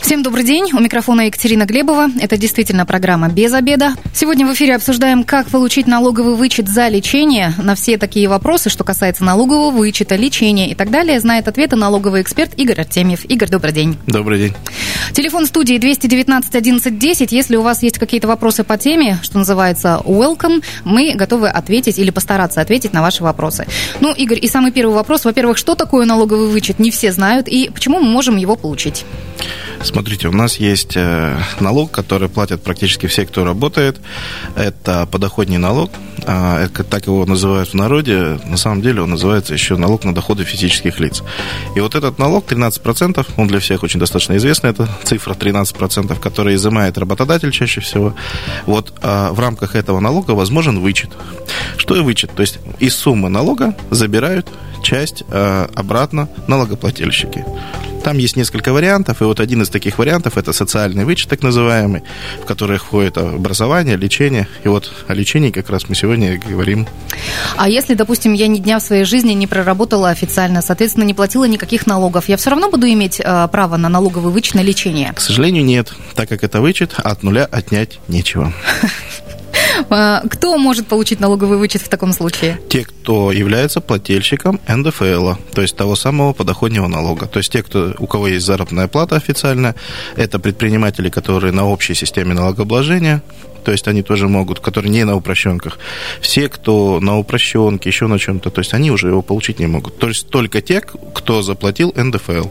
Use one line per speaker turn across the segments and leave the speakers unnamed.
Всем добрый день. У микрофона Екатерина Глебова. Это действительно программа «Без обеда». Сегодня в эфире обсуждаем, как получить налоговый вычет за лечение. На все такие вопросы, что касается налогового вычета, лечения и так далее, знает ответы налоговый эксперт Игорь Артемьев. Игорь, добрый день.
Добрый день.
Телефон студии 219 11 10. Если у вас есть какие-то вопросы по теме, что называется welcome, мы готовы ответить или постараться ответить на ваши вопросы. Ну, Игорь, и самый первый вопрос. Во-первых, что такое налоговый вычет? Не все знают. И почему мы можем его получить?
Смотрите, у нас есть э, налог, который платят практически все, кто работает. Это подоходный налог. А, так его называют в народе. На самом деле он называется еще налог на доходы физических лиц. И вот этот налог 13%, он для всех очень достаточно известный, это цифра 13%, которая изымает работодатель чаще всего. Вот а, в рамках этого налога возможен вычет. Что и вычет? То есть из суммы налога забирают часть а, обратно налогоплательщики. Там есть несколько вариантов, и вот один из таких вариантов это социальный вычет, так называемый, в который входит образование, лечение. И вот о лечении как раз мы сегодня говорим.
А если, допустим, я ни дня в своей жизни не проработала официально, соответственно, не платила никаких налогов, я все равно буду иметь э, право на налоговый вычет на лечение?
К сожалению, нет, так как это вычет, от нуля отнять нечего.
А, кто может получить налоговый вычет в таком случае?
Те, кто является плательщиком НДФЛ, то есть того самого подоходного налога. То есть те, кто, у кого есть заработная плата официальная, это предприниматели, которые на общей системе налогообложения, то есть они тоже могут, которые не на упрощенках. Все, кто на упрощенке, еще на чем-то, то есть они уже его получить не могут. То есть только те, кто заплатил НДФЛ.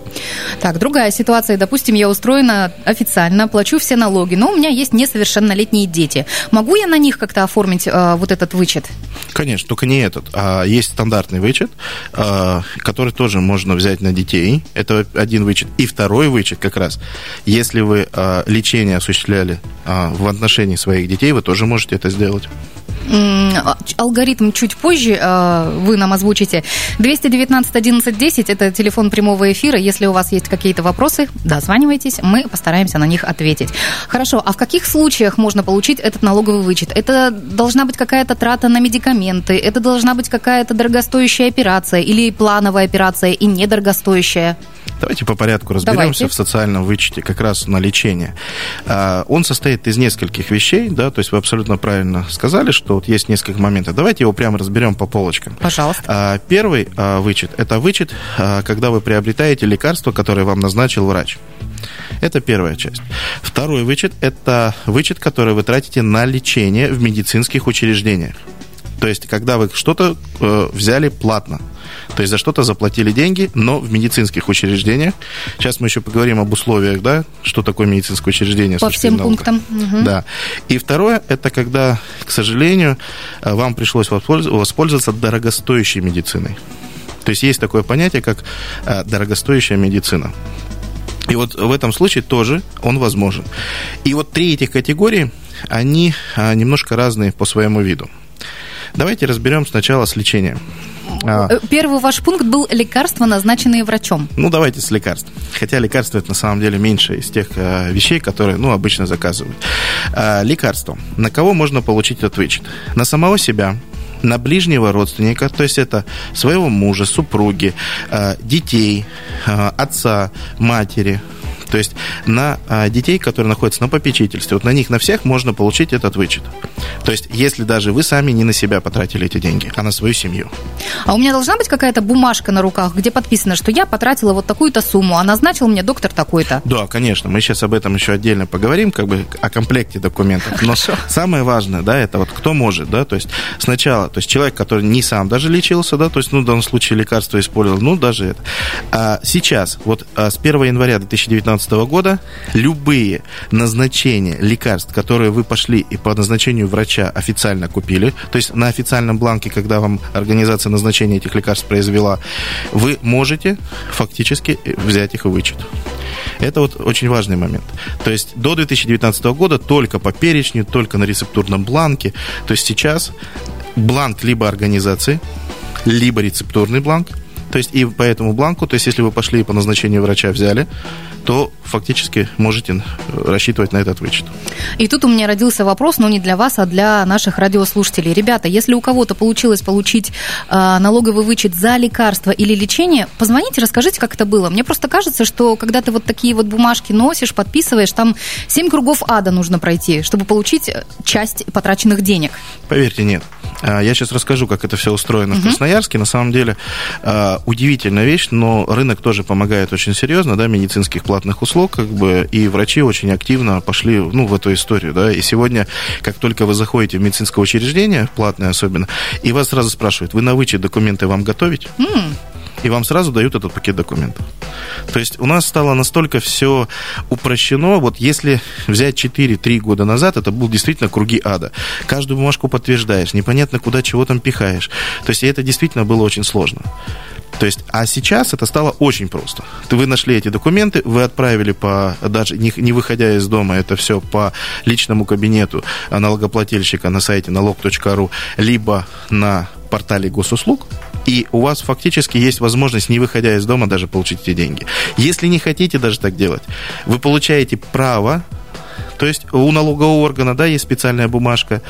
Так, другая ситуация. Допустим, я устроена официально, плачу все налоги, но у меня есть несовершеннолетние дети. Могу я на них как-то оформить э, вот этот вычет?
Конечно, только не этот. А есть стандартный вычет, э, который тоже можно взять на детей. Это один вычет. И второй вычет как раз, если вы э, лечение осуществляли э, в отношении своей своих детей, вы тоже можете это сделать.
А, алгоритм чуть позже э, вы нам озвучите. 219 11 10 – это телефон прямого эфира. Если у вас есть какие-то вопросы, дозванивайтесь, мы постараемся на них ответить. Хорошо, а в каких случаях можно получить этот налоговый вычет? Это должна быть какая-то трата на медикаменты, это должна быть какая-то дорогостоящая операция или плановая операция и недорогостоящая?
Давайте по порядку разберемся Давайте. в социальном вычете как раз на лечение. А, он состоит из нескольких вещей, да, то есть вы абсолютно правильно сказали, что вот есть несколько моментов. Давайте его прямо разберем по полочкам.
Пожалуйста.
А, первый а, вычет – это вычет, когда вы приобретаете лекарство, которое вам назначил врач. Это первая часть. Второй вычет – это вычет, который вы тратите на лечение в медицинских учреждениях. То есть, когда вы что-то э, взяли платно. То есть за что-то заплатили деньги, но в медицинских учреждениях. Сейчас мы еще поговорим об условиях, да, что такое медицинское учреждение.
По всем наука. пунктам.
Угу. Да. И второе, это когда, к сожалению, э, вам пришлось воспользоваться дорогостоящей медициной. То есть есть такое понятие, как э, дорогостоящая медицина. И вот в этом случае тоже он возможен. И вот три этих категории, они э, немножко разные по своему виду. Давайте разберем сначала с лечением.
А. Э, первый ваш пункт был лекарства, назначенные врачом.
Ну, давайте с лекарств. Хотя лекарства это на самом деле меньше из тех э, вещей, которые, ну, обычно заказывают. Э, лекарство. На кого можно получить этот вычет? На самого себя, на ближнего родственника, то есть это своего мужа, супруги, э, детей, отца, матери, то есть на а, детей, которые находятся на попечительстве, вот на них на всех можно получить этот вычет. То есть если даже вы сами не на себя потратили эти деньги, а на свою семью.
А у меня должна быть какая-то бумажка на руках, где подписано, что я потратила вот такую-то сумму, а назначил мне доктор такой-то?
Да, конечно. Мы сейчас об этом еще отдельно поговорим, как бы о комплекте документов. Но Хорошо. самое важное, да, это вот кто может, да, то есть сначала, то есть человек, который не сам даже лечился, да, то есть, ну, в данном случае лекарство использовал, ну, даже это. А сейчас, вот а с 1 января 2019 2019 года любые назначения лекарств, которые вы пошли и по назначению врача официально купили, то есть на официальном бланке, когда вам организация назначения этих лекарств произвела, вы можете фактически взять их и вычет. Это вот очень важный момент. То есть до 2019 года только по перечню, только на рецептурном бланке. То есть сейчас бланк либо организации, либо рецептурный бланк – То есть и по этому бланку, то есть если вы пошли по назначению врача взяли, то фактически можете рассчитывать на этот вычет.
И тут у меня родился вопрос, но не для вас, а для наших радиослушателей. Ребята, если у кого-то получилось получить э, налоговый вычет за лекарство или лечение, позвоните, расскажите, как это было. Мне просто кажется, что когда ты вот такие вот бумажки носишь, подписываешь, там семь кругов ада нужно пройти, чтобы получить э, часть потраченных денег.
Поверьте, нет. А, я сейчас расскажу, как это все устроено угу. в Красноярске. На самом деле а, удивительная вещь, но рынок тоже помогает очень серьезно, да, медицинских платных услуг, как бы, и врачи очень активно пошли, ну, в эту историю, да, и сегодня, как только вы заходите в медицинское учреждение, платное особенно, и вас сразу спрашивают, вы на вычет документы вам готовить? Mm и вам сразу дают этот пакет документов. То есть у нас стало настолько все упрощено. Вот если взять 4-3 года назад, это был действительно круги ада. Каждую бумажку подтверждаешь, непонятно куда, чего там пихаешь. То есть это действительно было очень сложно. То есть, а сейчас это стало очень просто. Вы нашли эти документы, вы отправили по, даже не, не выходя из дома, это все по личному кабинету налогоплательщика на сайте налог.ру, либо на портале госуслуг, и у вас фактически есть возможность, не выходя из дома, даже получить эти деньги. Если не хотите даже так делать, вы получаете право то есть у налогового органа, да, есть специальная бумажка,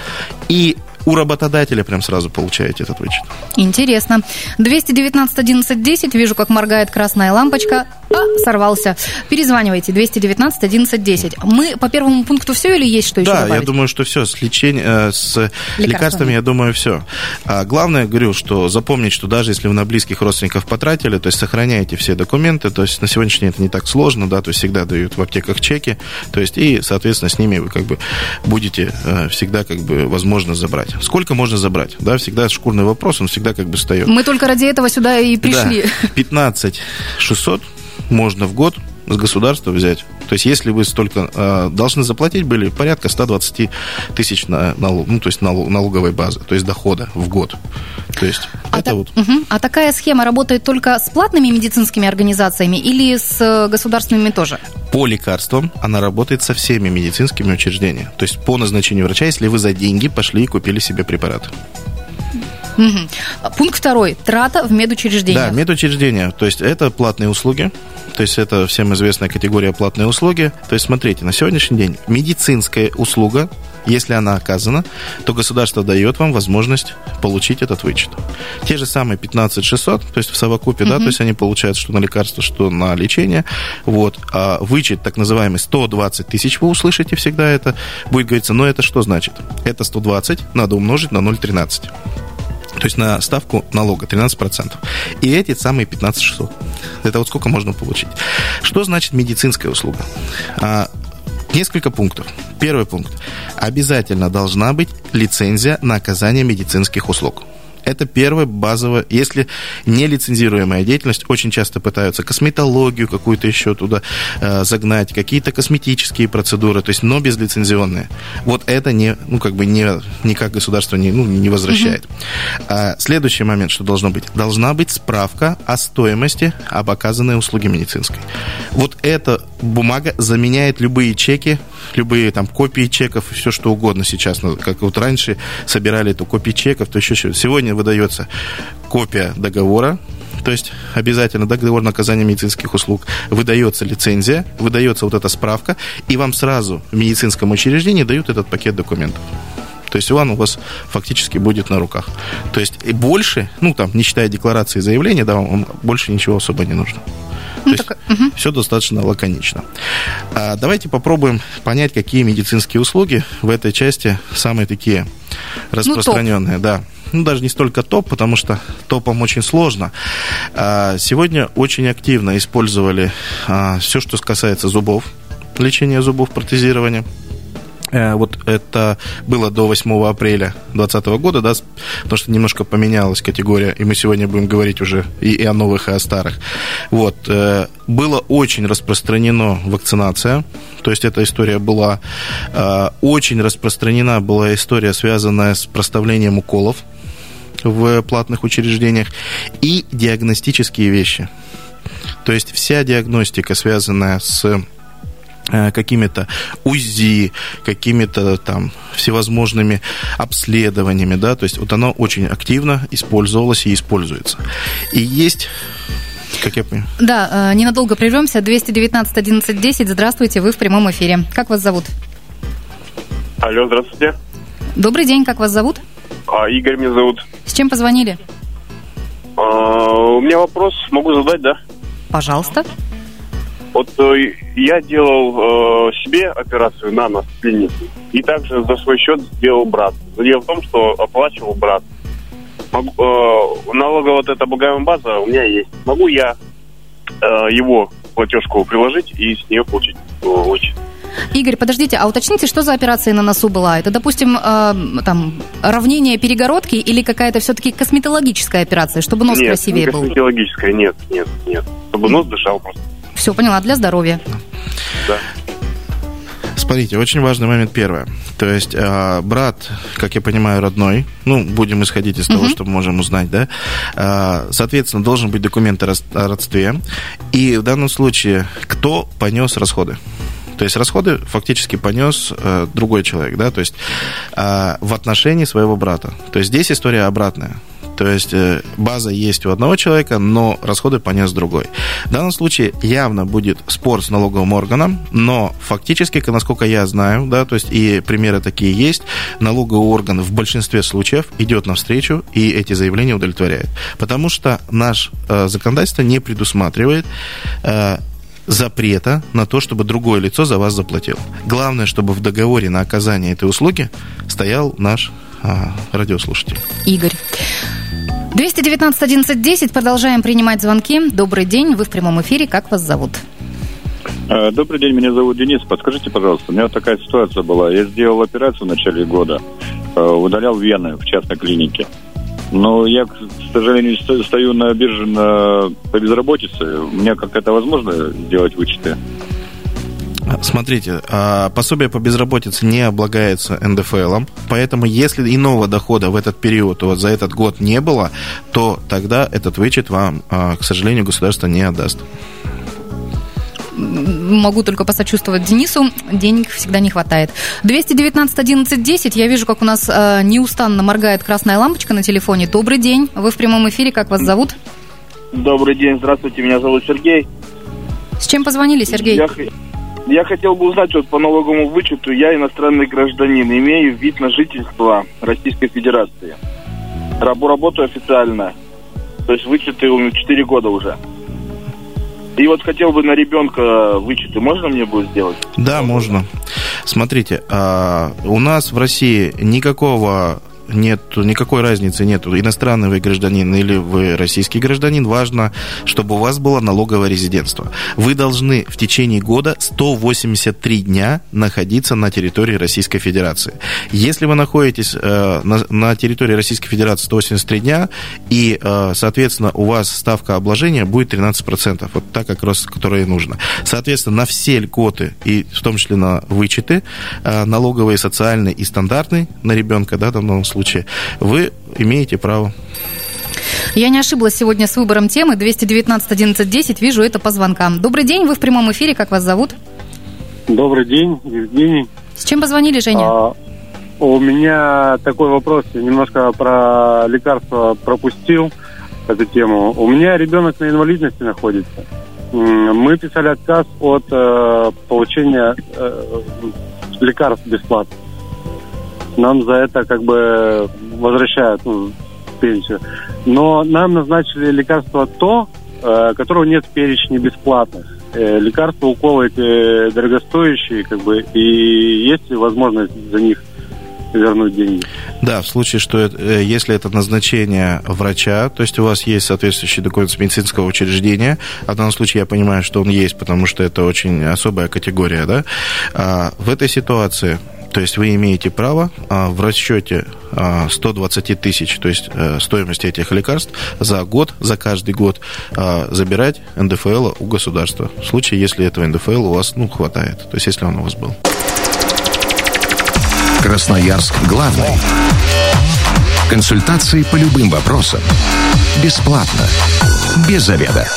и у работодателя прям сразу получаете этот вычет.
Интересно. 219 11 10, вижу, как моргает красная лампочка. А, сорвался. Перезванивайте, 219 11 10. Мы по первому пункту все или есть что еще
Да,
добавить?
я думаю, что все. С, лечением, э, с лекарствами. лекарствами, я думаю, все. А главное, говорю, что запомнить, что даже если вы на близких родственников потратили, то есть сохраняйте все документы, то есть на сегодняшний день это не так сложно, да, то есть всегда дают в аптеках чеки, то есть и, соответственно, с ними вы как бы будете э, всегда как бы возможно забрать. Сколько можно забрать? Да, всегда шкурный вопрос, он всегда как бы встает.
Мы только ради этого сюда и пришли.
Да, 15 600 можно в год с государства взять. То есть, если вы столько э, должны заплатить были порядка 120 тысяч на налог, ну, то есть налог, налоговой базы, то есть дохода в год. То есть,
а это та, вот. Угу. А такая схема работает только с платными медицинскими организациями или с э, государственными тоже?
По лекарствам она работает со всеми медицинскими учреждениями. То есть, по назначению врача, если вы за деньги пошли и купили себе препарат.
Угу. Пункт второй. Трата в медучреждениях.
Да, медучреждения. То есть это платные услуги. То есть это всем известная категория платные услуги. То есть смотрите, на сегодняшний день медицинская услуга, если она оказана, то государство дает вам возможность получить этот вычет. Те же самые 15 600, то есть в совокупе, mm-hmm. да, то есть они получают что на лекарство, что на лечение. Вот. А вычет, так называемый 120 тысяч, вы услышите всегда это, будет говориться, но это что значит? Это 120 надо умножить на 0,13 то есть на ставку налога 13%. И эти самые 15 600. Это вот сколько можно получить. Что значит медицинская услуга? А, несколько пунктов. Первый пункт. Обязательно должна быть лицензия на оказание медицинских услуг. Это первое базовое. Если нелицензируемая деятельность, очень часто пытаются косметологию какую-то еще туда э, загнать, какие-то косметические процедуры, то есть, но безлицензионные. Вот это не, ну, как бы не, никак государство не, ну, не возвращает. Угу. А, следующий момент, что должно быть? Должна быть справка о стоимости об оказанной услуге медицинской. Вот эта бумага заменяет любые чеки, любые там копии чеков, все что угодно сейчас. Ну, как вот раньше собирали эту копии чеков, то еще. Сегодня выдается копия договора, то есть обязательно договор на оказание медицинских услуг, выдается лицензия, выдается вот эта справка, и вам сразу в медицинском учреждении дают этот пакет документов. То есть он у вас фактически будет на руках. То есть и больше, ну там, не считая декларации и заявления, да, вам больше ничего особо не нужно. Ну, так, угу. все достаточно лаконично. А, давайте попробуем понять, какие медицинские услуги в этой части самые такие распространенные. Ну, да ну, даже не столько топ, потому что топом очень сложно. А, сегодня очень активно использовали а, все, что касается зубов, лечения зубов, протезирования. Э, вот это было до 8 апреля 2020 года, да, потому что немножко поменялась категория, и мы сегодня будем говорить уже и, и о новых, и о старых. Вот. Э, было очень распространена вакцинация, то есть эта история была э, очень распространена, была история, связанная с проставлением уколов в платных учреждениях и диагностические вещи. То есть вся диагностика, связанная с какими-то УЗИ, какими-то там всевозможными обследованиями, да, то есть вот оно очень активно использовалось и используется. И есть как я понимаю.
Да, э, ненадолго прервемся. 219 11 10. Здравствуйте, вы в прямом эфире. Как вас зовут?
Алло, здравствуйте.
Добрый день, как вас зовут?
А, Игорь меня зовут.
С чем позвонили?
А, у меня вопрос, могу задать, да?
Пожалуйста.
Вот э, я делал э, себе операцию на нос в клинике, и также за свой счет сделал брат. Дело в том, что оплачивал брат. Могу, э, налоговая вот эта облагаемая база у меня есть. Могу я э, его платежку приложить и с нее получить э, вычет?
Игорь, подождите, а уточните, что за операция на носу была? Это, допустим, э, там, равнение перегородки или какая-то все-таки косметологическая операция, чтобы нос
нет,
красивее был?
косметологическая, нет, нет, нет. Чтобы нос дышал просто.
Все, поняла, для здоровья.
Да.
Смотрите, очень важный момент первое. То есть э, брат, как я понимаю, родной, ну, будем исходить из того, что мы можем узнать, да, э, соответственно, должен быть документ о родстве. И в данном случае, кто понес расходы? То есть расходы фактически понес э, другой человек, да, то есть э, в отношении своего брата. То есть здесь история обратная. То есть э, база есть у одного человека, но расходы понес другой. В данном случае явно будет спор с налоговым органом, но фактически, насколько я знаю, да, то есть и примеры такие есть, налоговый орган в большинстве случаев идет навстречу и эти заявления удовлетворяет. Потому что наш э, законодательство не предусматривает э, запрета на то, чтобы другое лицо за вас заплатило. Главное, чтобы в договоре на оказание этой услуги стоял наш а, радиослушатель.
Игорь. 219 11 10. Продолжаем принимать звонки. Добрый день, вы в прямом эфире. Как вас зовут?
Э, Добрый день, меня зовут Денис. Подскажите, пожалуйста, у меня такая ситуация была. Я сделал операцию в начале года, э, удалял вены в частной клинике. Но я, к сожалению, сто- стою на бирже на, по безработице. У меня как это возможно сделать вычеты?
Смотрите, а, пособие по безработице не облагается НДФЛом, поэтому если иного дохода в этот период, вот за этот год не было, то тогда этот вычет вам, а, к сожалению, государство не отдаст.
Могу только посочувствовать Денису. Денег всегда не хватает. 219 11 10. Я вижу, как у нас э, неустанно моргает красная лампочка на телефоне. Добрый день. Вы в прямом эфире. Как вас зовут?
Добрый день, здравствуйте, меня зовут Сергей.
С чем позвонили, Сергей?
Я, я хотел бы узнать, вот по налоговому вычету, я иностранный гражданин, имею вид на жительство Российской Федерации. Рабу работаю официально, то есть вычеты у меня 4 года уже. И вот хотел бы на ребенка вычеты, можно мне будет сделать?
Да, можно. Смотрите, а, у нас в России никакого нет, никакой разницы нету, иностранный вы гражданин или вы российский гражданин, важно, чтобы у вас было налоговое резидентство. Вы должны в течение года 183 дня находиться на территории Российской Федерации. Если вы находитесь э, на, на территории Российской Федерации 183 дня, и, э, соответственно, у вас ставка обложения будет 13%, вот так как раз, которое и нужно. Соответственно, на все льготы, и в том числе на вычеты, э, налоговые, социальные и стандартные на ребенка, да, в данном случае, вы имеете право.
Я не ошиблась сегодня с выбором темы. 219 11 10. Вижу это по звонкам. Добрый день. Вы в прямом эфире. Как вас зовут?
Добрый день, Евгений.
С чем позвонили, Женя?
А, у меня такой вопрос, я немножко про лекарства пропустил эту тему. У меня ребенок на инвалидности находится. Мы писали отказ от э, получения э, лекарств бесплатно. Нам за это как бы возвращают ну, пенсию. Но нам назначили лекарство то, э, которого нет в перечне бесплатных. Э, лекарства, уколы эти дорогостоящие, как бы, и есть возможность за них вернуть деньги?
Да, в случае, что это, э, если это назначение врача, то есть у вас есть соответствующий документ с медицинского учреждения, а в данном случае я понимаю, что он есть, потому что это очень особая категория, да, а, в этой ситуации то есть вы имеете право а, в расчете а, 120 тысяч, то есть э, стоимости этих лекарств за год, за каждый год а, забирать НДФЛ у государства. В случае, если этого НДФЛ у вас ну, хватает, то есть если он у вас был.
Красноярск главный. Консультации по любым вопросам. Бесплатно. Без заведа.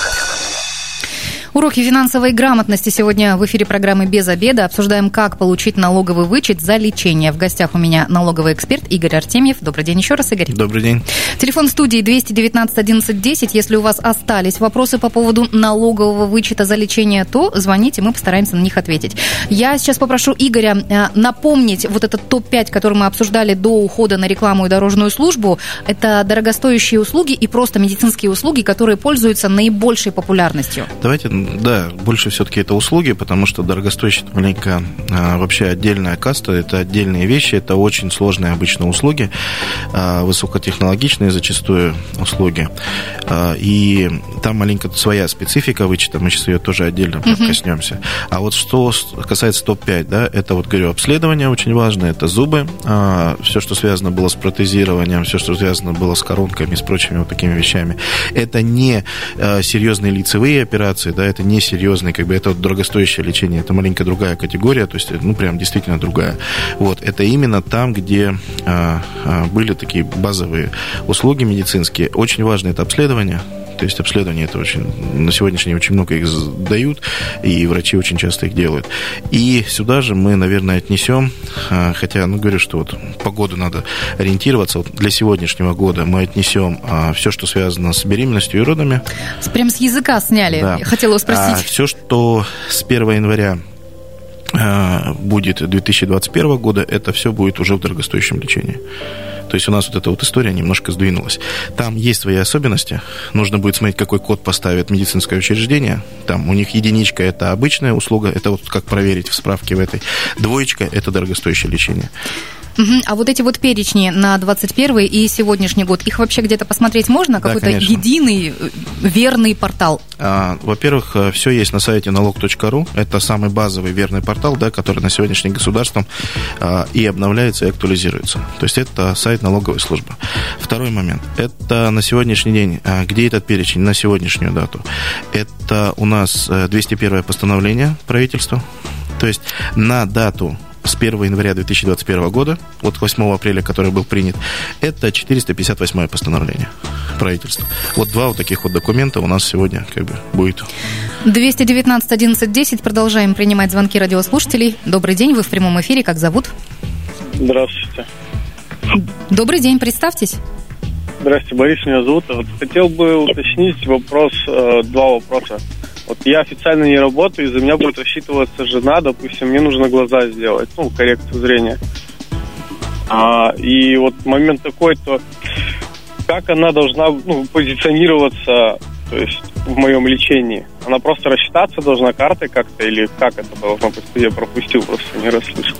Уроки финансовой грамотности сегодня в эфире программы «Без обеда». Обсуждаем, как получить налоговый вычет за лечение. В гостях у меня налоговый эксперт Игорь Артемьев. Добрый день еще раз, Игорь.
Добрый день.
Телефон студии 219 11 10. Если у вас остались вопросы по поводу налогового вычета за лечение, то звоните, мы постараемся на них ответить. Я сейчас попрошу Игоря э, напомнить вот этот топ-5, который мы обсуждали до ухода на рекламу и дорожную службу. Это дорогостоящие услуги и просто медицинские услуги, которые пользуются наибольшей популярностью.
Давайте, да, больше все-таки это услуги, потому что дорогостоящие маленько а, вообще отдельная каста, это отдельные вещи, это очень сложные обычно услуги, а, высокотехнологичные зачастую услуги. А, и там маленько своя специфика вычета, мы сейчас ее тоже отдельно uh-huh. коснемся. А вот что касается топ-5, да, это вот, говорю, обследование очень важно, это зубы, все, что связано было с протезированием, все, что связано было с коронками, с прочими вот такими вещами. Это не серьезные лицевые операции, да, это не серьезные, как бы это вот дорогостоящее лечение, это маленько другая категория, то есть, ну, прям действительно другая. Вот, это именно там, где а, а, были такие базовые услуги медицинские. Очень важно это обследование, то есть обследование это очень, на сегодняшний день очень много их дают, и врачи очень часто их делают. И сюда же мы, наверное, отнесем, а, хотя, ну, говорю, что вот по году надо ориентироваться, вот для сегодняшнего года мы отнесем а, все, что связано с беременностью и родами.
Прям с языка сняли, да. хотела спросить. А,
все, что с 1 января будет 2021 года, это все будет уже в дорогостоящем лечении. То есть у нас вот эта вот история немножко сдвинулась. Там есть свои особенности. Нужно будет смотреть, какой код поставит медицинское учреждение. Там у них единичка – это обычная услуга, это вот как проверить в справке в этой. Двоечка – это дорогостоящее лечение.
Угу. А вот эти вот перечни на 21 и сегодняшний год, их вообще где-то посмотреть можно? Да, Какой-то конечно. единый э, верный портал?
А, во-первых, э, все есть на сайте налог.ру. Это самый базовый верный портал, да, который на сегодняшний государством а, и обновляется, и актуализируется. То есть это сайт налоговой службы. Второй момент. Это на сегодняшний день, а, где этот перечень на сегодняшнюю дату? Это у нас 201 э, постановление правительства. То есть на дату с 1 января 2021 года, вот 8 апреля, который был принят, это 458 постановление правительства. Вот два вот таких вот документа у нас сегодня как бы будет.
219 11 10. Продолжаем принимать звонки радиослушателей. Добрый день, вы в прямом эфире. Как зовут?
Здравствуйте.
Добрый день, представьтесь.
Здравствуйте, Борис меня зовут. Вот хотел бы уточнить вопрос, э, два вопроса. Вот я официально не работаю, и за меня будет рассчитываться жена, допустим, мне нужно глаза сделать, ну, коррекцию зрения. А, и вот момент такой, то как она должна ну, позиционироваться, то есть в моем лечении? Она просто рассчитаться должна картой как-то или как это должно быть? Я пропустил, просто не расслышал.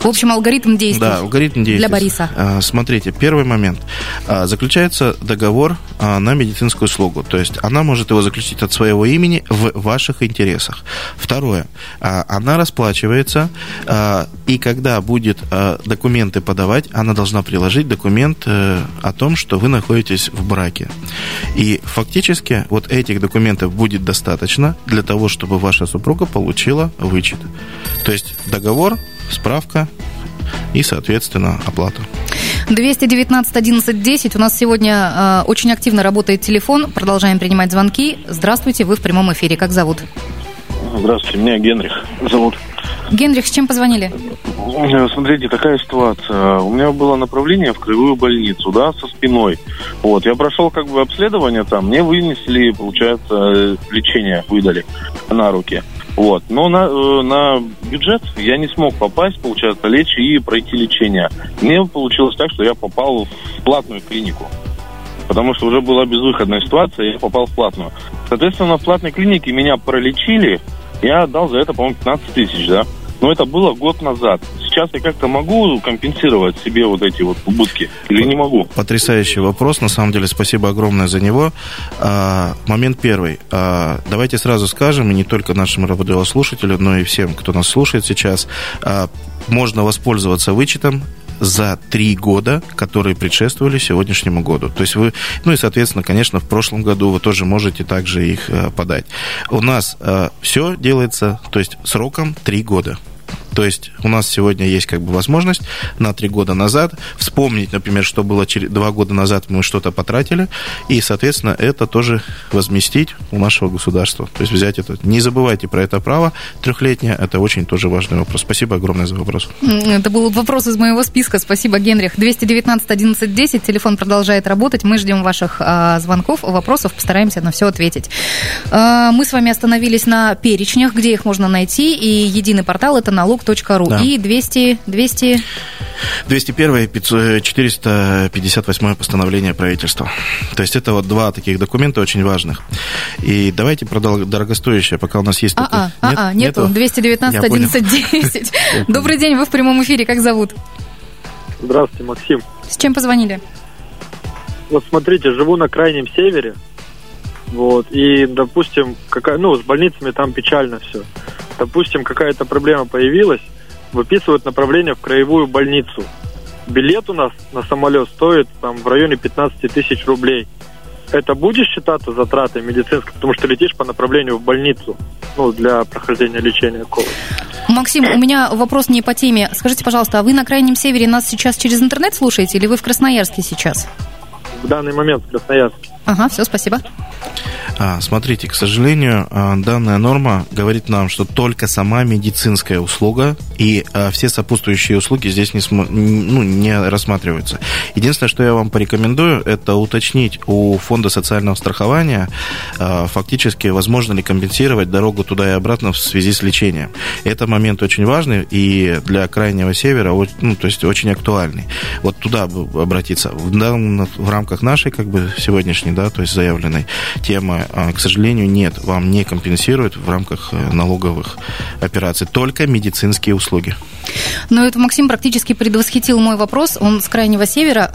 В общем, алгоритм действий.
Да, алгоритм действий.
Для Бориса.
А, смотрите, первый момент. А, заключается договор а, на медицинскую услугу. То есть она может его заключить от своего имени в ваших интересах. Второе. Она расплачивается, и когда будет документы подавать, она должна приложить документ э, о том, что вы находитесь в браке. И фактически вот этих документов будет достаточно для того, чтобы ваша супруга получила вычет. То есть договор справка и, соответственно, оплата.
219 11 10. У нас сегодня э, очень активно работает телефон. Продолжаем принимать звонки. Здравствуйте, вы в прямом эфире. Как зовут?
Здравствуйте, меня Генрих зовут.
Генрих, с чем позвонили?
Э, смотрите, такая ситуация. У меня было направление в краевую больницу, да, со спиной. Вот, я прошел как бы обследование там, мне вынесли, получается, лечение выдали на руки. Вот. Но на, э, на бюджет я не смог попасть, получается, лечь и пройти лечение. Мне получилось так, что я попал в платную клинику. Потому что уже была безвыходная ситуация, я попал в платную. Соответственно, в платной клинике меня пролечили, я отдал за это, по-моему, 15 тысяч, да. Но это было год назад. Сейчас я как-то могу компенсировать себе вот эти вот убытки или не могу?
Потрясающий вопрос, на самом деле, спасибо огромное за него. А, момент первый. А, давайте сразу скажем, и не только нашим радиослушателям, но и всем, кто нас слушает сейчас, а, можно воспользоваться вычетом за три года, которые предшествовали сегодняшнему году. То есть вы, ну и, соответственно, конечно, в прошлом году вы тоже можете также их э, подать. У нас э, все делается, то есть сроком три года. То есть у нас сегодня есть как бы возможность на три года назад вспомнить, например, что было два года назад, мы что-то потратили, и, соответственно, это тоже возместить у нашего государства. То есть взять это. Не забывайте про это право трехлетнее, это очень тоже важный вопрос. Спасибо огромное за вопрос.
Это был вопрос из моего списка. Спасибо, Генрих. 219 11 10, телефон продолжает работать. Мы ждем ваших а, звонков, вопросов, постараемся на все ответить. А, мы с вами остановились на перечнях, где их можно найти, и единый портал это налог.ру.
Да.
И 200, 200...
201 и 500 458 постановление правительства. То есть это вот два таких документа очень важных. И давайте про дорогостоящее, пока у нас есть...
А,
только-
а, а, а, нету. 219
Я понял.
11 10. Добрый день, вы в прямом эфире. Как зовут?
Здравствуйте, Максим.
С чем позвонили?
Вот смотрите, живу на крайнем севере. Вот, и, допустим, какая, ну, с больницами там печально все. Допустим, какая-то проблема появилась, выписывают направление в краевую больницу. Билет у нас на самолет стоит там в районе 15 тысяч рублей. Это будет считаться затратой медицинской, потому что летишь по направлению в больницу, ну, для прохождения лечения ковид.
Максим, у меня вопрос не по теме. Скажите, пожалуйста, а вы на Крайнем Севере нас сейчас через интернет слушаете или вы в Красноярске сейчас?
В данный момент в Красноярске.
Ага, все, спасибо.
А, смотрите, к сожалению, а, данная норма говорит нам, что только сама медицинская услуга и а, все сопутствующие услуги здесь не, смо- ну, не рассматриваются. Единственное, что я вам порекомендую, это уточнить у фонда социального страхования фактически, возможно ли компенсировать дорогу туда и обратно в связи с лечением. Это момент очень важный и для крайнего севера, ну, то есть очень актуальный. Вот туда обратиться. В, в рамках нашей, как бы, сегодняшней, да, то есть заявленной темы, а, к сожалению, нет, вам не компенсируют в рамках э, налоговых операций, только медицинские услуги.
Но это Максим практически предвосхитил мой вопрос. Он с крайнего севера.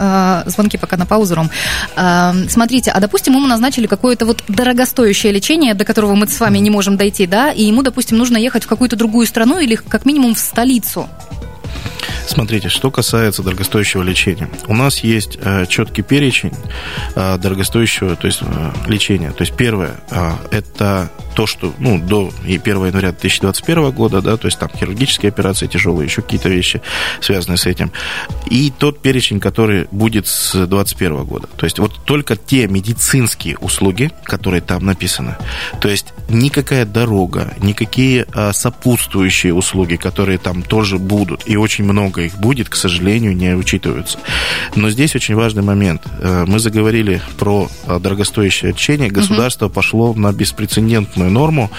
э, звонки пока на паузу, Ром. Э, смотрите, а допустим, ему назначили какое-то вот дорогостоящее лечение, до которого мы с вами не можем дойти, да, и ему, допустим, нужно ехать в какую-то другую страну или как минимум в столицу.
Смотрите, что касается дорогостоящего лечения. У нас есть э, четкий перечень э, дорогостоящего то есть, э, лечения. То есть первое, это то, что ну, до и 1 января 2021 года, да, то есть там хирургические операции тяжелые, еще какие-то вещи, связанные с этим. И тот перечень, который будет с 2021 года. То есть вот только те медицинские услуги, которые там написаны. То есть никакая дорога, никакие сопутствующие услуги, которые там тоже будут, и очень много их будет, к сожалению, не учитываются. Но здесь очень важный момент. Э, Мы заговорили про а, дорогостоящее лечение. Государство пошло на беспрецедентную норму,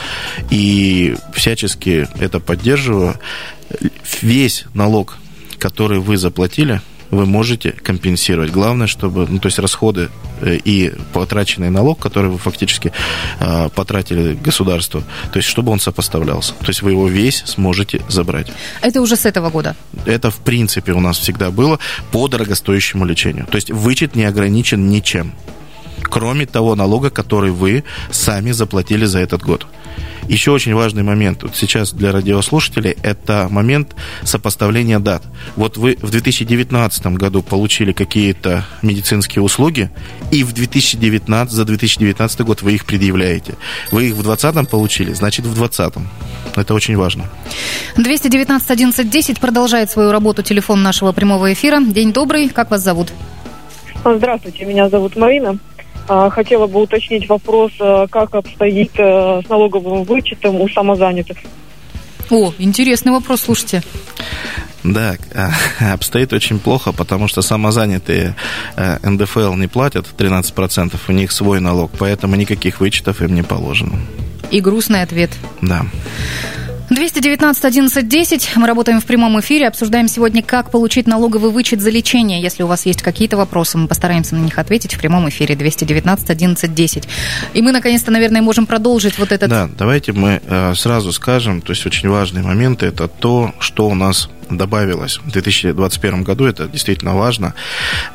и всячески это поддерживаю. Весь налог, который вы заплатили, вы можете компенсировать. Главное, чтобы, ну, то есть расходы э, и потраченный налог, который вы фактически э, потратили государству, то есть чтобы он сопоставлялся. То есть вы его весь сможете забрать.
Это уже с этого года.
Это, в принципе, у нас всегда было по дорогостоящему лечению. То есть вычет не ограничен ничем, кроме того налога, который вы сами заплатили за этот год. Еще очень важный момент, вот сейчас для радиослушателей, это момент сопоставления дат. Вот вы в 2019 году получили какие-то медицинские услуги, и в 2019, за 2019 год вы их предъявляете. Вы их в 2020 получили, значит в 2020. Это очень важно.
219 11 10 продолжает свою работу телефон нашего прямого эфира. День добрый, как вас зовут?
Здравствуйте, меня зовут Марина. А, Хотела бы уточнить вопрос, а, как обстоит э, с налоговым вычетом у самозанятых.
О, интересный вопрос, слушайте.
Да, а, обстоит очень плохо, потому что самозанятые э, НДФЛ не платят 13%, у них свой налог, поэтому никаких вычетов им не положено.
И грустный ответ.
Да.
219 11 10. Мы работаем в прямом эфире. Обсуждаем сегодня, как получить налоговый вычет за лечение. Если у вас есть какие-то вопросы, мы постараемся на них ответить в прямом эфире. 219 11 10. И мы, наконец-то, наверное, можем продолжить вот этот...
Да, давайте мы э, сразу скажем, то есть очень важные моменты, это то, что у нас добавилось в 2021 году, это действительно важно.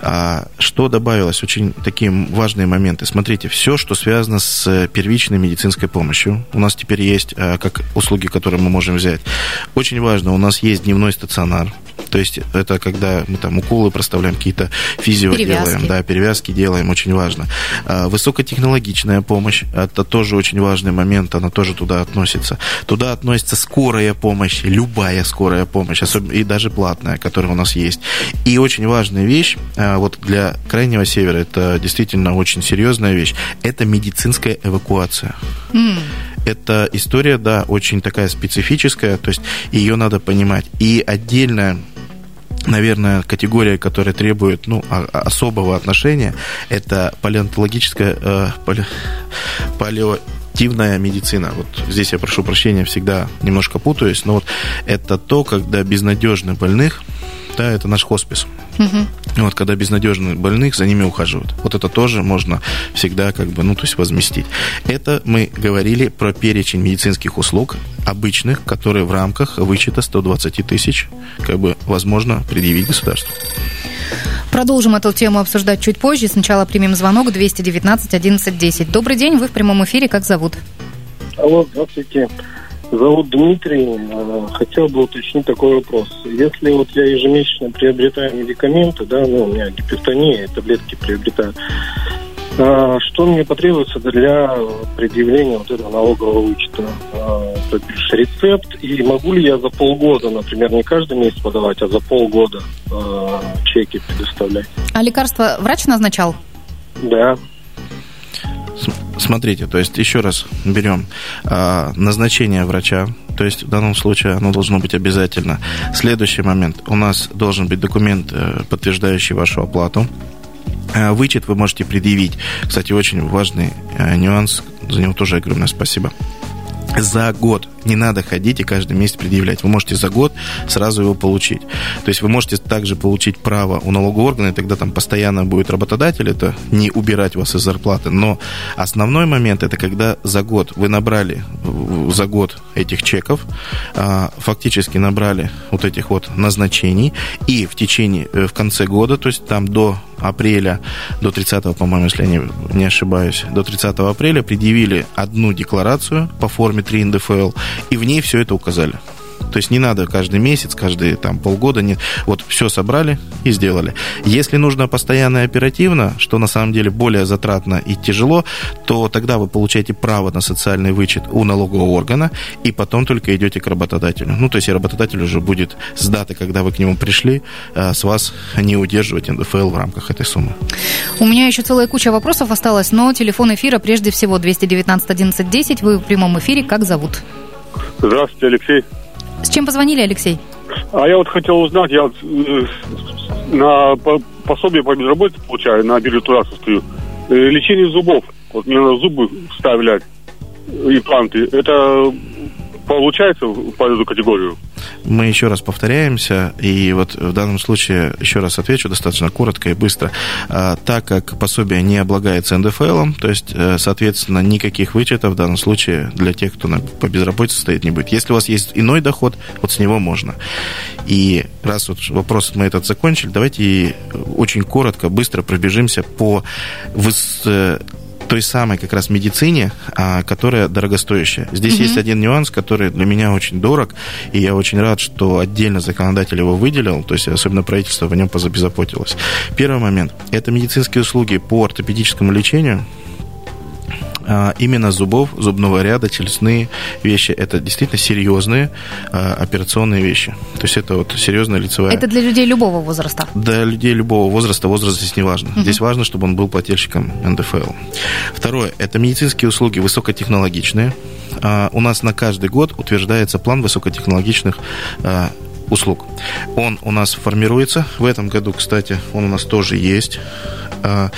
А, что добавилось? Очень такие важные моменты. Смотрите, все, что связано с э, первичной медицинской помощью, у нас теперь есть э, как услуги, которые мы можем взять. Очень важно, у нас есть дневной стационар, То есть это когда мы там уколы проставляем, какие-то физио
Перевязки.
делаем, да, перевязки делаем, очень важно. А, Высокотехнологичная помощь, это тоже очень важный момент, она тоже туда относится. Туда относится скорая помощь, любая скорая помощь, особенно и даже платная, которая у нас есть. И очень важная вещь, а, вот для Крайнего Севера, это действительно очень серьезная вещь, это медицинская эвакуация.
М.
Это история, да, очень такая специфическая, то есть ее надо понимать. И отдельная наверное, категория, которая требует ну, а- а- особого отношения, это палеонтологическая, э, пале- паллиативная медицина. Вот здесь я прошу прощения, всегда немножко путаюсь, но вот это то, когда безнадежных больных, да, это наш хоспис.
Мгм.
Вот, когда безнадежных больных, за ними ухаживают. Вот это тоже можно всегда как бы, ну, то есть возместить. Это мы говорили про перечень медицинских услуг обычных, которые в рамках вычета 120 тысяч, как бы, возможно предъявить государству.
Продолжим эту тему обсуждать чуть позже. Сначала примем звонок 219 11 10. Добрый день, вы в прямом эфире. Как зовут?
Алло, здравствуйте. Зовут Дмитрий. Э, Хотел бы уточнить такой вопрос. Если вот я ежемесячно приобретаю медикаменты, да, ну, у меня гипертония, таблетки приобретаю, что мне потребуется для предъявления вот этого налогового вычета? А, То бишь рецепт, и могу ли я за полгода, например, не каждый месяц подавать, а за полгода а, чеки предоставлять?
А лекарство врач назначал?
Да.
Смотрите, то есть еще раз берем а, назначение врача, то есть в данном случае оно должно быть обязательно. Следующий момент. У нас должен быть документ, э, подтверждающий вашу оплату. Э, Вычет вы можете предъявить. Кстати, очень важный э, нюанс, за него тоже огромное спасибо. За год не надо ходить и каждый месяц предъявлять. Вы можете за год сразу его получить. То есть вы можете также получить право у налогового органа, и тогда там постоянно будет работодатель, это не убирать вас из зарплаты. Но основной момент это когда за год вы набрали за год этих чеков, а, фактически набрали вот этих вот назначений, и в течение, э, в конце года, то есть там до апреля, до 30, по-моему, если я не, не ошибаюсь, до 30 апреля предъявили одну декларацию по форме 3 НДФЛ, и в ней все это указали. То есть не надо каждый месяц, каждые там полгода, не... вот все собрали и сделали. Если нужно постоянно и оперативно, что на самом деле более затратно и тяжело, то тогда вы получаете право на социальный вычет у налогового органа, и потом только идете к работодателю. Ну, то есть и работодатель уже будет с даты, когда вы к нему пришли, э, с вас не удерживать НДФЛ в рамках этой суммы.
У меня еще целая куча вопросов осталось, но телефон эфира прежде всего 219 11 10. Вы в прямом эфире. Как зовут?
Здравствуйте, Алексей.
С чем позвонили, Алексей?
А я вот хотел узнать, я вот, э, на по- пособие по безработице получаю, на бирже труда состою. Э, лечение зубов. Вот мне надо зубы вставлять, импланты. Это получается по эту категорию?
Мы еще раз повторяемся, и вот в данном случае еще раз отвечу достаточно коротко и быстро. А, Так как пособие не облагается НДФЛ, то есть, э, соответственно, никаких вычетов в данном случае для тех, кто на- по безработице стоит, не будет. Если у вас есть иной доход, вот с него можно. И раз вот вопрос мы этот закончили, давайте очень коротко, быстро пробежимся по выс- э, той самой как раз медицине, а, которая дорогостоящая. Здесь
Мгм.
есть один нюанс, который для меня очень дорог, и я очень рад, что отдельно законодатель его выделил, то есть особенно правительство в нем позаботилось. Первый момент – это медицинские услуги по ортопедическому лечению, именно зубов, зубного ряда, челюстные вещи. Это действительно серьезные а, операционные вещи. То есть это вот серьезная лицевая...
Это для людей любого возраста.
Для людей любого возраста, возраст здесь не важно.
Мгм.
Здесь важно, чтобы он был плательщиком НДФЛ. Второе, это медицинские услуги высокотехнологичные. А, У нас на каждый год утверждается план высокотехнологичных а, услуг. Он у нас формируется. В этом году, кстати, он у нас тоже есть. А,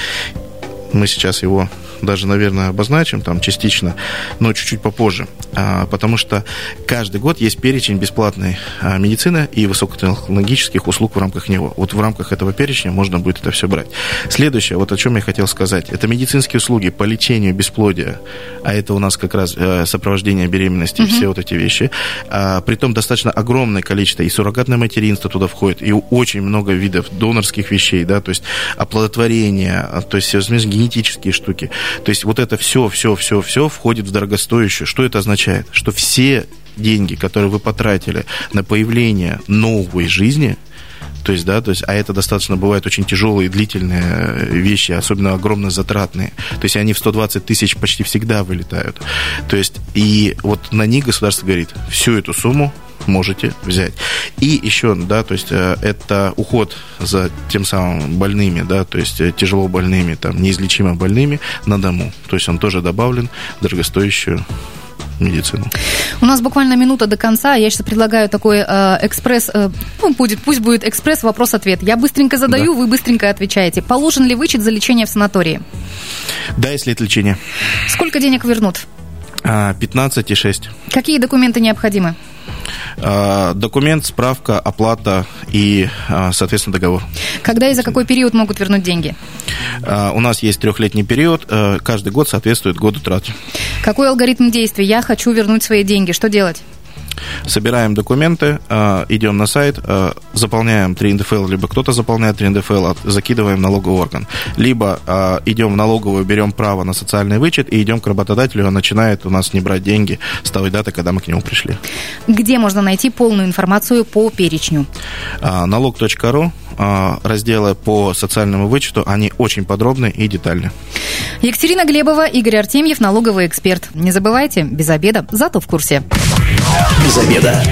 Мы сейчас его даже, наверное, обозначим там частично, но чуть-чуть попозже. А, Потому что каждый год есть перечень бесплатной а, медицины и высокотехнологических услуг в рамках него. Вот в рамках этого перечня можно будет это все брать. Следующее, вот о чем я хотел сказать, это медицинские услуги по лечению бесплодия, а это у нас как раз э, сопровождение беременности,
Мгм.
все вот эти вещи. А, Притом достаточно огромное количество, и суррогатное материнство туда входит, и очень много видов донорских вещей, да, то есть оплодотворение, то есть генетические штуки. То есть вот это все, все, все, все входит в дорогостоящее. Что это означает? Что все деньги, которые вы потратили на появление новой жизни, То есть, да, то есть, а это достаточно бывает очень тяжелые, длительные э, вещи, особенно огромно затратные. То есть они в 120 тысяч почти всегда вылетают. То есть, и вот на них государство говорит, всю эту сумму можете взять. И еще, да, то есть э, это уход за тем самым больными, да, то есть э, тяжело больными, там, неизлечимо больными на дому. То есть он тоже добавлен в дорогостоящую медицину.
У нас буквально минута до конца. Я сейчас предлагаю такой э, экспресс, э, ну, будет, пусть будет экспресс вопрос-ответ. Я быстренько задаю,
Да.
вы быстренько отвечаете. Положен ли вычет за лечение в санатории?
Да, если это лечение.
Сколько денег вернут?
А, 15,6.
Какие документы необходимы?
А, Документ, справка, оплата и, а, соответственно, договор.
Когда и за какой период могут вернуть деньги?
А, У нас есть трехлетний период, э, каждый год соответствует году траты.
Какой алгоритм действий? Я хочу вернуть свои деньги. Что делать?
Собираем документы, э, идем на сайт, э, заполняем 3 НДФЛ, либо кто-то заполняет 3 НДФЛ, от- закидываем в налоговый орган. Либо э, идем в налоговую, берем право на социальный вычет и идем к работодателю, он начинает у нас не брать деньги с той даты, когда мы к нему пришли.
Где можно найти полную информацию по перечню?
А, Налог.ру, а, разделы по социальному вычету, они очень подробны и детальны.
Екатерина Глебова, Игорь Артемьев, налоговый эксперт. Не забывайте, без обеда, зато в курсе.
Без обеда.